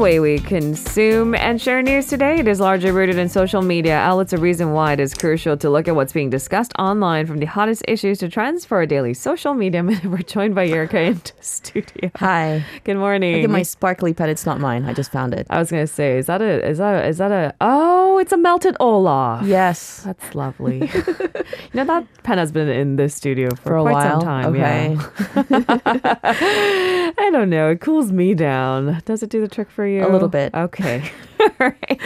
Way we consume and share news today, it is largely rooted in social media outlets. A reason why it is crucial to look at what's being discussed online from the hottest issues to trends for a daily social media. We're joined by Erica in the studio. Hi. Good morning. Look at my sparkly pen. It's not mine. I just found it. I was gonna say, is that a is that a, is that a oh, it's a melted Olaf. Yes. That's lovely. you know that pen has been in this studio for, For a quite while. some time. Okay. Yeah. I don't know. It cools me down. Does it do the trick for you? A little bit. Okay. Right.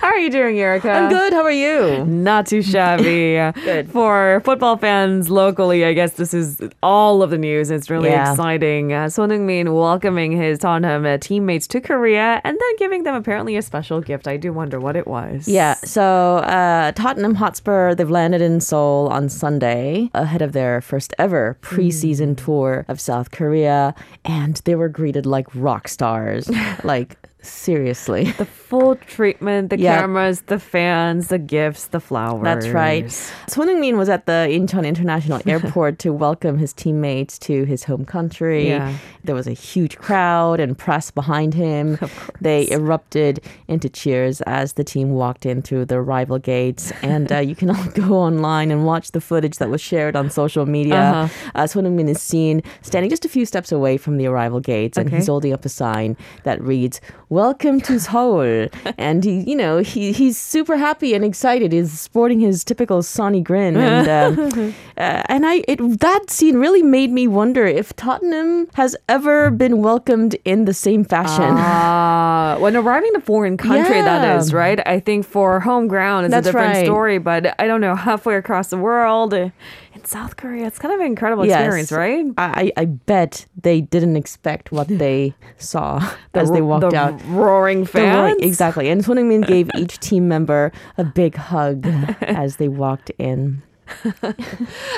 How are you doing, Erica? I'm good. How are you? Not too shabby. Good. For football fans locally, I guess this is all of the news. It's really Yeah. exciting. Uh, Son Heung-min welcoming his Tottenham uh, teammates to Korea and then giving them apparently a special gift. I do wonder what it was. Yeah. So uh, Tottenham Hotspur, they've landed in Seoul on Sunday ahead of their first ever preseason tour of South Korea, and they were greeted like rock stars. like seriously. The full treatment, the Yeah. cameras, the fans, the gifts, the flowers. That's right. Son Heung-min was at the Incheon International Airport to welcome his teammates to his home country. Yeah. There was a huge crowd and press behind him. They erupted into cheers as the team walked in through the arrival gates. And uh, you can all go online and watch the footage that was shared on social media. Uh-huh. Uh, Son Heung-min is seen standing just a few steps away from the arrival gates, and Okay. he's holding up a sign that reads "Welcome to Seoul." and he, you know, he he's super happy and excited. He's sporting his typical sunny grin, and um, uh, and I it that scene really made me wonder if Tottenham has ever been welcomed in the same fashion. Ah, when arriving a foreign country, that Yeah. is right. I think for home ground, it's That's a different right. story. But I don't know halfway across the world uh, in South Korea, it's kind of an incredible Yes. experience, right? I, I bet they didn't expect what they saw as they walked the out. roaring The roaring- fans. exactly. And Son Heung-min gave each team member a big hug as they walked in.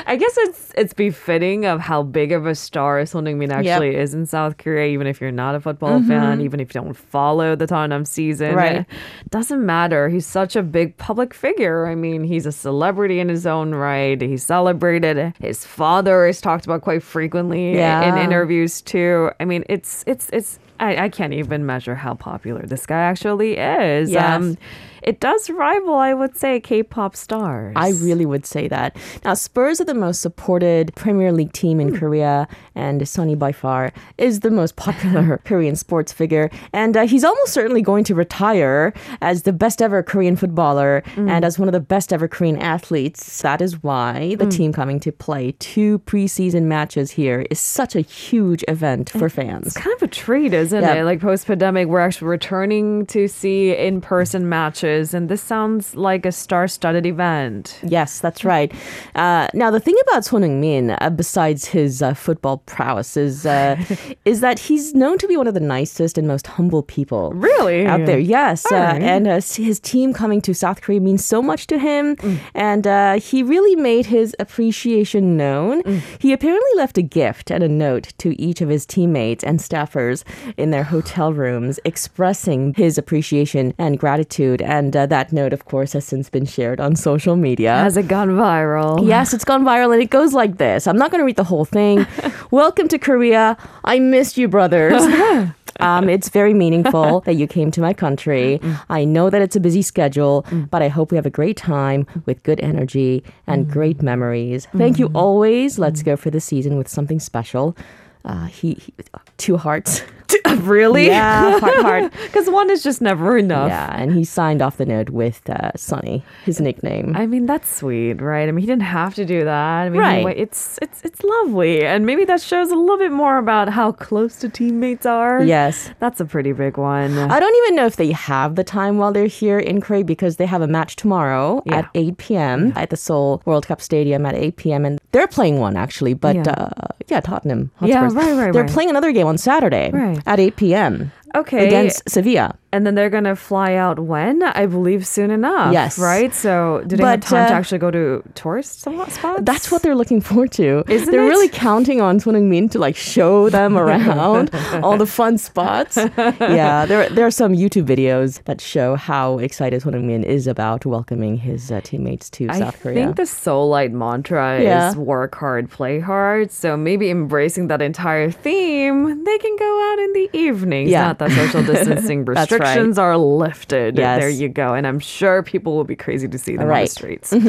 I guess it's it's befitting of how big of a star Son Heung-min actually is in South Korea. Even if you're not a football fan, even if you don't follow the Tottenham season, Mm-hmm. Right. it doesn't matter. He's such a big public figure. I mean, he's a celebrity in his own right. He's celebrated. His father is talked about quite frequently Yeah. in interviews too. I mean, it's it's it's. I, I can't even measure how popular this guy actually is. Um, Yes. it does rival, I would say, K-pop stars. I really would say that. Now, Spurs are the most supported Premier League team in Korea, and Sonny by far is the most popular Korean sports figure. And uh, he's almost certainly going to retire as the best ever Korean footballer and as one of the best ever Korean athletes. That is why the team coming to play two preseason matches here is such a huge event for fans. It's kind of a treat, isn't Yeah. it? Like post pandemic, we're actually returning to see in person matches, and this sounds like a star studded event. Yes, that's right. Uh, now, the thing about Son Heung-min, uh, besides his uh, football prowess, is uh, is that he's known to be one of the nicest and most humble people Really? out there. Yes, uh, Alright. and uh, his team coming to South Korea means so much to him, Mm. and uh, he really made his appreciation known. Mm. He apparently left a gift and a note to each of his teammates and staffers in their hotel rooms, expressing his appreciation and gratitude. And uh, that note, of course, has since been shared on social media. Has it gone viral? Yes, it's gone viral and it goes like this. I'm not going to read the whole thing. Welcome to Korea. I missed you, brothers. Um, it's very meaningful that you came to my country. I know that it's a busy schedule, but I hope we have a great time with good energy and great memories. Thank you always. Let's go for the season with something special. Uh, he, he two hearts. really? Yeah, heart. Because one is just never enough. Yeah, and he signed off the note with uh, Sonny, his nickname. I mean that's sweet, right? I mean he didn't have to do that. I mean, Right. anyway, it's it's it's lovely, and maybe that shows a little bit more about how close the teammates are. yes. that's a pretty big one. I don't even know if they have the time while they're here in Korea because they have a match tomorrow Yeah. at 8 p.m. at the Seoul World Cup Stadium at 8 p.m. And they're playing one actually, but Yeah. uh, yeah, Tottenham. Yeah, right, right, They're right. playing another game on Saturday Right. At 8 p.m. okay, against Sevilla. And then they're gonna fly out when? I believe soon enough. Yes. Right? So do they have But, time to uh, actually go to tourist spots? That's what they're looking forward to. Isn't they're it? really counting on Son Heung-min to like show them around all the fun spots. yeah, there there are some YouTube videos that show how excited Son Heung-min is about welcoming his uh, teammates to I South Korea. I think the Seoulite mantra Yeah. is work hard, play hard. So maybe embracing that entire theme they can go out in the evenings. Yeah. Not that social distancing That's right. restrictions are lifted. Yes. There you go. And I'm sure people will be crazy to see them on the Right. streets. All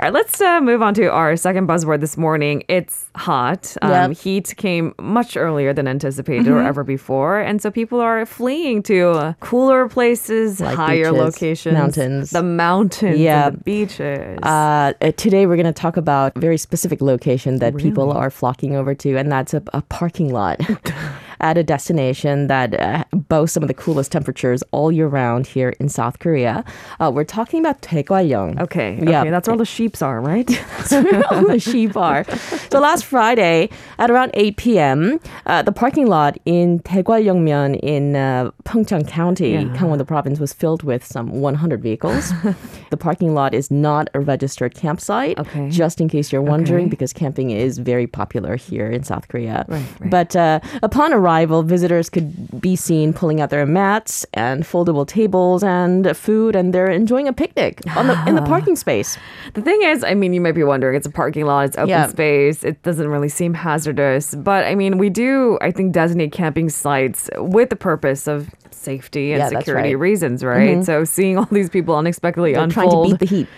right, let's uh, move on to our second buzzword this morning. It's hot. Um, Yep. Heat came much earlier than anticipated or ever before. And so people are fleeing to uh, cooler places, Like higher beaches, locations, mountains. the mountains, Yeah. the beaches. Uh, uh, today, we're going to talk about a very specific location that people are flocking over to, and that's a, a parking lot at a destination that uh, boasts some of the coolest temperatures all year round here in South Korea. Uh, we're talking about Daegwallyeong. okay, Yeah. okay, that's where all the sheeps are, right? on the sheep are. So last Friday at around 8 p.m., uh, the parking lot in Daegwallyeongmyeon in uh, Pyeongchang County, Yeah. Gangwon-do province, was filled with some 100 vehicles. the parking lot is not a registered campsite, Okay. just in case you're wondering, Okay. because camping is very popular here in South Korea. Right, right. But uh, upon arrival, visitors could be seen pulling out their mats and foldable tables and food, and they're enjoying a picnic on the, in the ah. parking space. The thing is, I mean, you might be wondering, it's a parking lot, it's open Yeah. space, it doesn't really seem hazardous. But I mean, we do, I think, designate camping sites with the purpose of safety and Yeah, security right. reasons, right? Mm-hmm. So seeing all these people unexpectedly They're trying to beat the heat.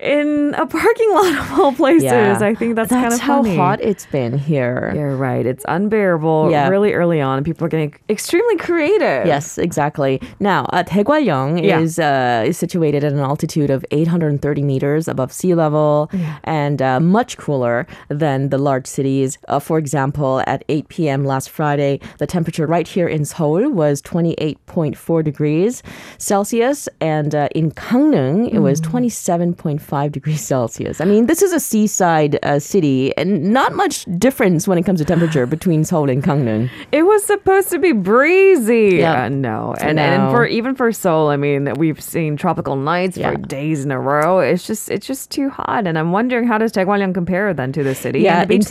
In a parking lot of all places, I think that's, kind of how funny. hot it's been here. You're right. It's unbearable Yeah. really early on. People are getting extremely creative. Yes, exactly. Now, uh, Daegwallyeong Yeah. is uh, is situated at an altitude of 830 meters above sea level and uh, much cooler than the large cities. Uh, for example, at 8 p.m. last Friday, the temperature right here in Seoul was 28.4 degrees Celsius, and uh, in Gangneung it was 27.5 degrees Celsius. I mean, this is a seaside uh, city, and not much difference when it comes to temperature between Seoul and Gangneung. It was supposed to be breezy. Yeah. Uh, no. So and, and for even for Seoul, I mean, we've seen tropical nights Yeah. for days in a row. It's just it's just too hot. And I'm wondering how does Daegwallyeong compare then to the city? Yeah, the in beach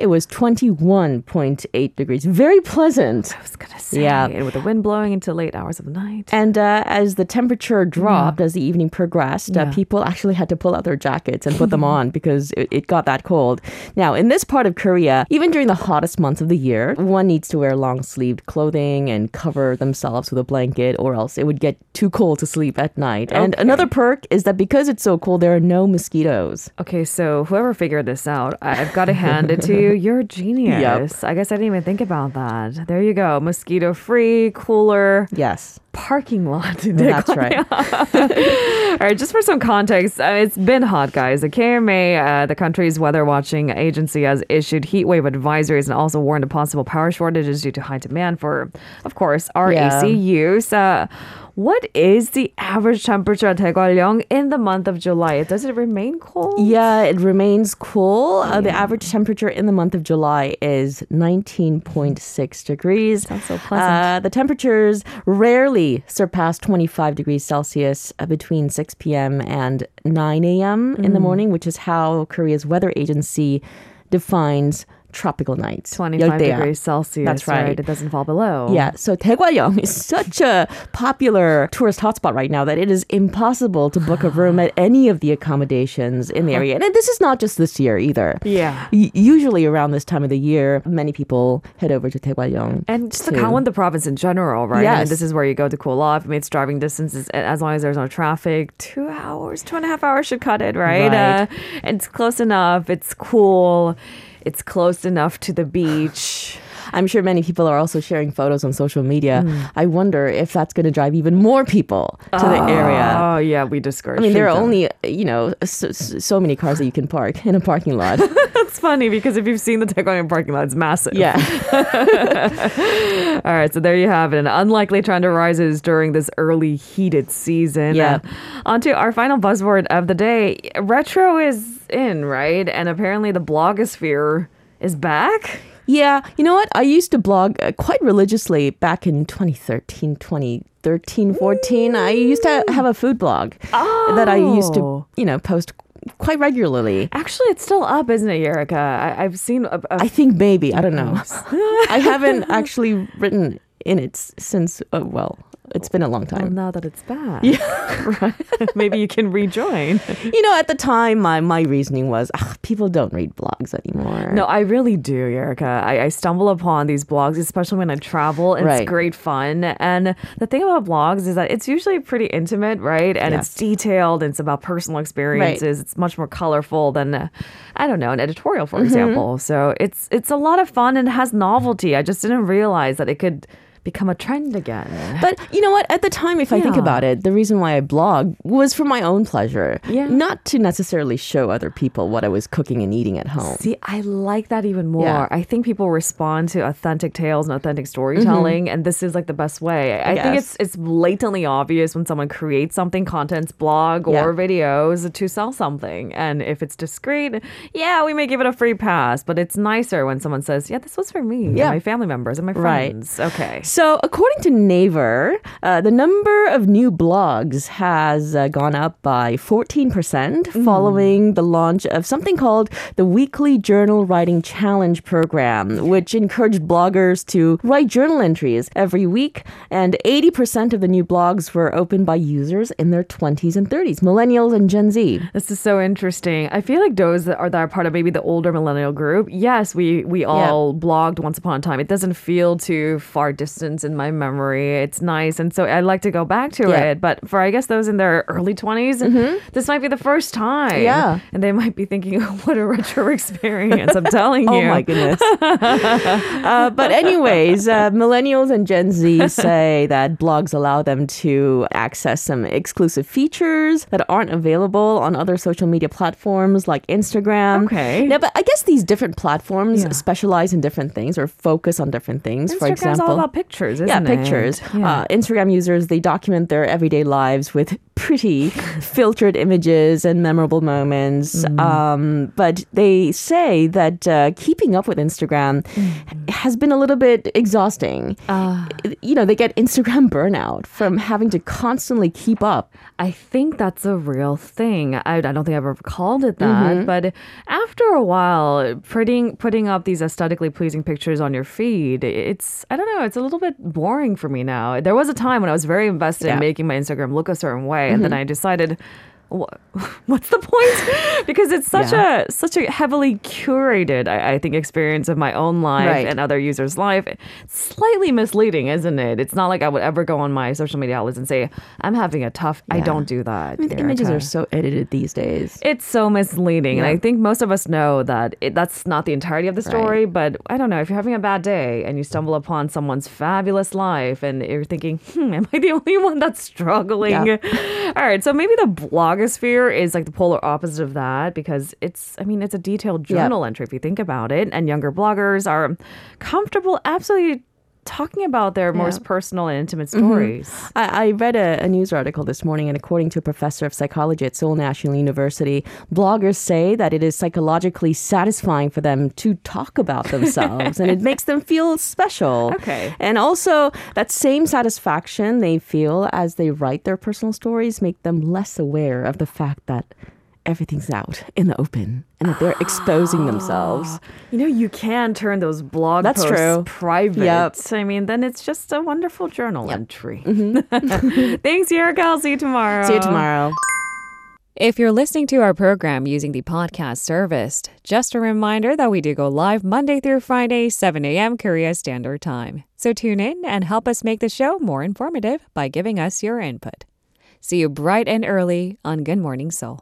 it was 21.8 degrees. Very pleasant. I was gonna say, Yeah. and with the wind blowing into late hours of the night. And uh, as the temperature dropped, as the evening progressed, Yeah. uh, people actually had to pull out their jackets and put them on because it, it got that cold. Now, in this part of Korea, even during the hottest months of the year, one needs to wear long sleeved clothing and cover themselves with a blanket, or else it would get too cold to sleep at night. And another perk is that because it's so cold, there are no mosquitoes. Okay, so whoever figured this out, I've got to hand it to you. You're a genius. I guess I didn't even think about that. There you go. Mosquito free, cooler Yes. Parking lot. That's right. All right, just for some context, uh, it's been hot, guys. The KMA, uh, the country's weather watching agency, has issued heat wave advisories and also warned of possible power shortages due to high demand for, of course, our Yeah. AC use. Uh, what is the average temperature at Daegwallyeong in the month of July? Does it remain cold? Yeah, it remains cool. Uh, the average temperature in the month of July is 19.6 degrees. Sounds so pleasant. Uh, the temperatures rarely surpass 25 degrees Celsius uh, between 6 p.m. and 9 a.m. in the Mm. morning, which is how Korea's weather agency defines tropical night, 25 degrees Celsius. That's right. right. It doesn't fall below. Yeah. So Daegwallyeong is such a popular tourist hotspot right now that it is impossible to book a room at any of the accommodations in the area. And this is not just this year either. Yeah. Y- usually around this time of the year, many people head over to Daegwallyeong. And just to, the Gangwon province in general, right? Yes. I mean, this is where you go to cool off. I mean, it's driving distances as long as there's no traffic. Two hours, two and a half hours should cut it, right? right. Uh, it's close enough. It's cool. It's close enough to the beach. I'm sure many people are also sharing photos on social media. Hmm. I wonder if that's going to drive even more people to the area. Oh, yeah, we discourage. I mean, there are them. only, you know, so, so many cars that you can park in a parking lot. That's funny because if you've seen the Daegwon parking lot, it's massive. yeah. All right, so there you have it. An unlikely trend arises during this early heated season. Yeah. Uh, on to our final buzzword of the day. Retro is in, right? And apparently the blogosphere is back. Yeah, you know what? I used to blog uh, quite religiously back in 2013, 2013, 14. I used to have a food blog that I used to, Oh. you know, post quite regularly. Actually, it's still up, isn't it, Erica? I, I've seen a, a I think maybe, I don't know. I haven't actually written in it since, uh, well, It's been a long Well, time. now that it's back, yeah, right. maybe you can rejoin. You know, at the time, my, my reasoning was "Ugh, people don't read blogs anymore. No, I really do, Erica. I, I stumble upon these blogs, especially when I travel, and Right. it's great fun. And the thing about blogs is that it's usually pretty intimate, right? And it's detailed, and it's about personal experiences. It's much more colorful than, uh, I don't know, an editorial, Mm-hmm. for example. So it's it's a lot of fun and has novelty. I just didn't realize that it could become a trend again. But you know what? At the time, if I think about it, the reason why I blog was for my own pleasure, Yeah. not to necessarily show other people what I was cooking and eating at home. See, I like that even more. Yeah. I think people respond to authentic tales and authentic storytelling, mm-hmm. and this is like the best way. I, I think it's it's blatantly obvious when someone creates something, contents, blog or Yeah. videos to sell something, and if it's discreet, yeah, we may give it a free pass. But it's nicer when someone says, "Yeah, this was for me, and Yeah. my family members, and my friends." Right. friends." Okay. So, according to Naver, uh, the number of new blogs has uh, gone up by 14% following the launch of something called the Weekly Journal Writing Challenge Program, which encouraged bloggers to write journal entries every week. And 80% of the new blogs were opened by users in their 20s and 30s, millennials and Gen Z. This is so interesting. I feel like those that are that are part of maybe the older millennial group. Yes, we we all blogged once upon a time. It doesn't feel too far in my memory. It's nice, and so I like to go back to Yeah. it. But for I guess those in their early 20s this might be the first time. Yeah. and they might be thinking, "What a retro experience!" I'm telling you. Oh my goodness. uh, but anyways, uh, millennials and Gen Z say that blogs allow them to access some exclusive features that aren't available on other social media platforms like Instagram. Okay. Yeah, but I guess these different platforms Yeah. specialize in different things or focus on different things. For example, all about pictures, isn't yeah, it? pictures. Yeah. Uh, Instagram users they document their everyday lives with pretty filtered images and memorable moments. Mm. Um, but they say that uh, keeping up with Instagram Mm. has been a little bit exhausting. Uh, you know, they get Instagram burnout from having to constantly keep up. I think that's a real thing. I, I don't think I've ever called it that, Mm-hmm. but after a while, putting putting up these aesthetically pleasing pictures on your feed, it's I don't know, it's a little bit boring for me now. There was a time when I was very invested Yeah. In making my Instagram look a certain way, and then mm-hmm. I decided. "Wha- What's the point? because it's such Yeah. a such a heavily curated, I, I think, experience of my own life Right. and other users' life. It's Slightly misleading, isn't it? It's not like I would ever go on my social media outlets and say I'm having a tough. I don't do that. I mean, the images are so edited these days. It's so misleading, and I think most of us know that it, that's not the entirety of the story. But I don't know if you're having a bad day and you stumble upon someone's fabulous life, and you're thinking, "Hmm, am I the only one that's struggling?" Yeah. All right, so maybe the blogosphere is like the polar opposite of that because it's, I mean, it's a detailed journal entry if you think about it, and younger bloggers are comfortable, absolutely. Talking about their most personal and intimate mm-hmm. stories. I, I read a, a news article this morning, and according to a professor of psychology at Seoul National University, bloggers say that it is psychologically satisfying for them to talk about themselves and it makes them feel special. Okay. And also, that same satisfaction they feel as they write their personal stories make them less aware of the fact that everything's out in the open and that they're exposing themselves. Ah, you know, you can turn those blog That's posts true. private. Yep. I mean, then it's just a wonderful journal entry. Mm-hmm. Thanks, Erica. I'll see you tomorrow. See you tomorrow. If you're listening to our program using the podcast service, just a reminder that we do go live Monday through Friday, 7 a.m. Korea Standard Time. So tune in and help us make the show more informative by giving us your input. See you bright and early on Good Morning Seoul.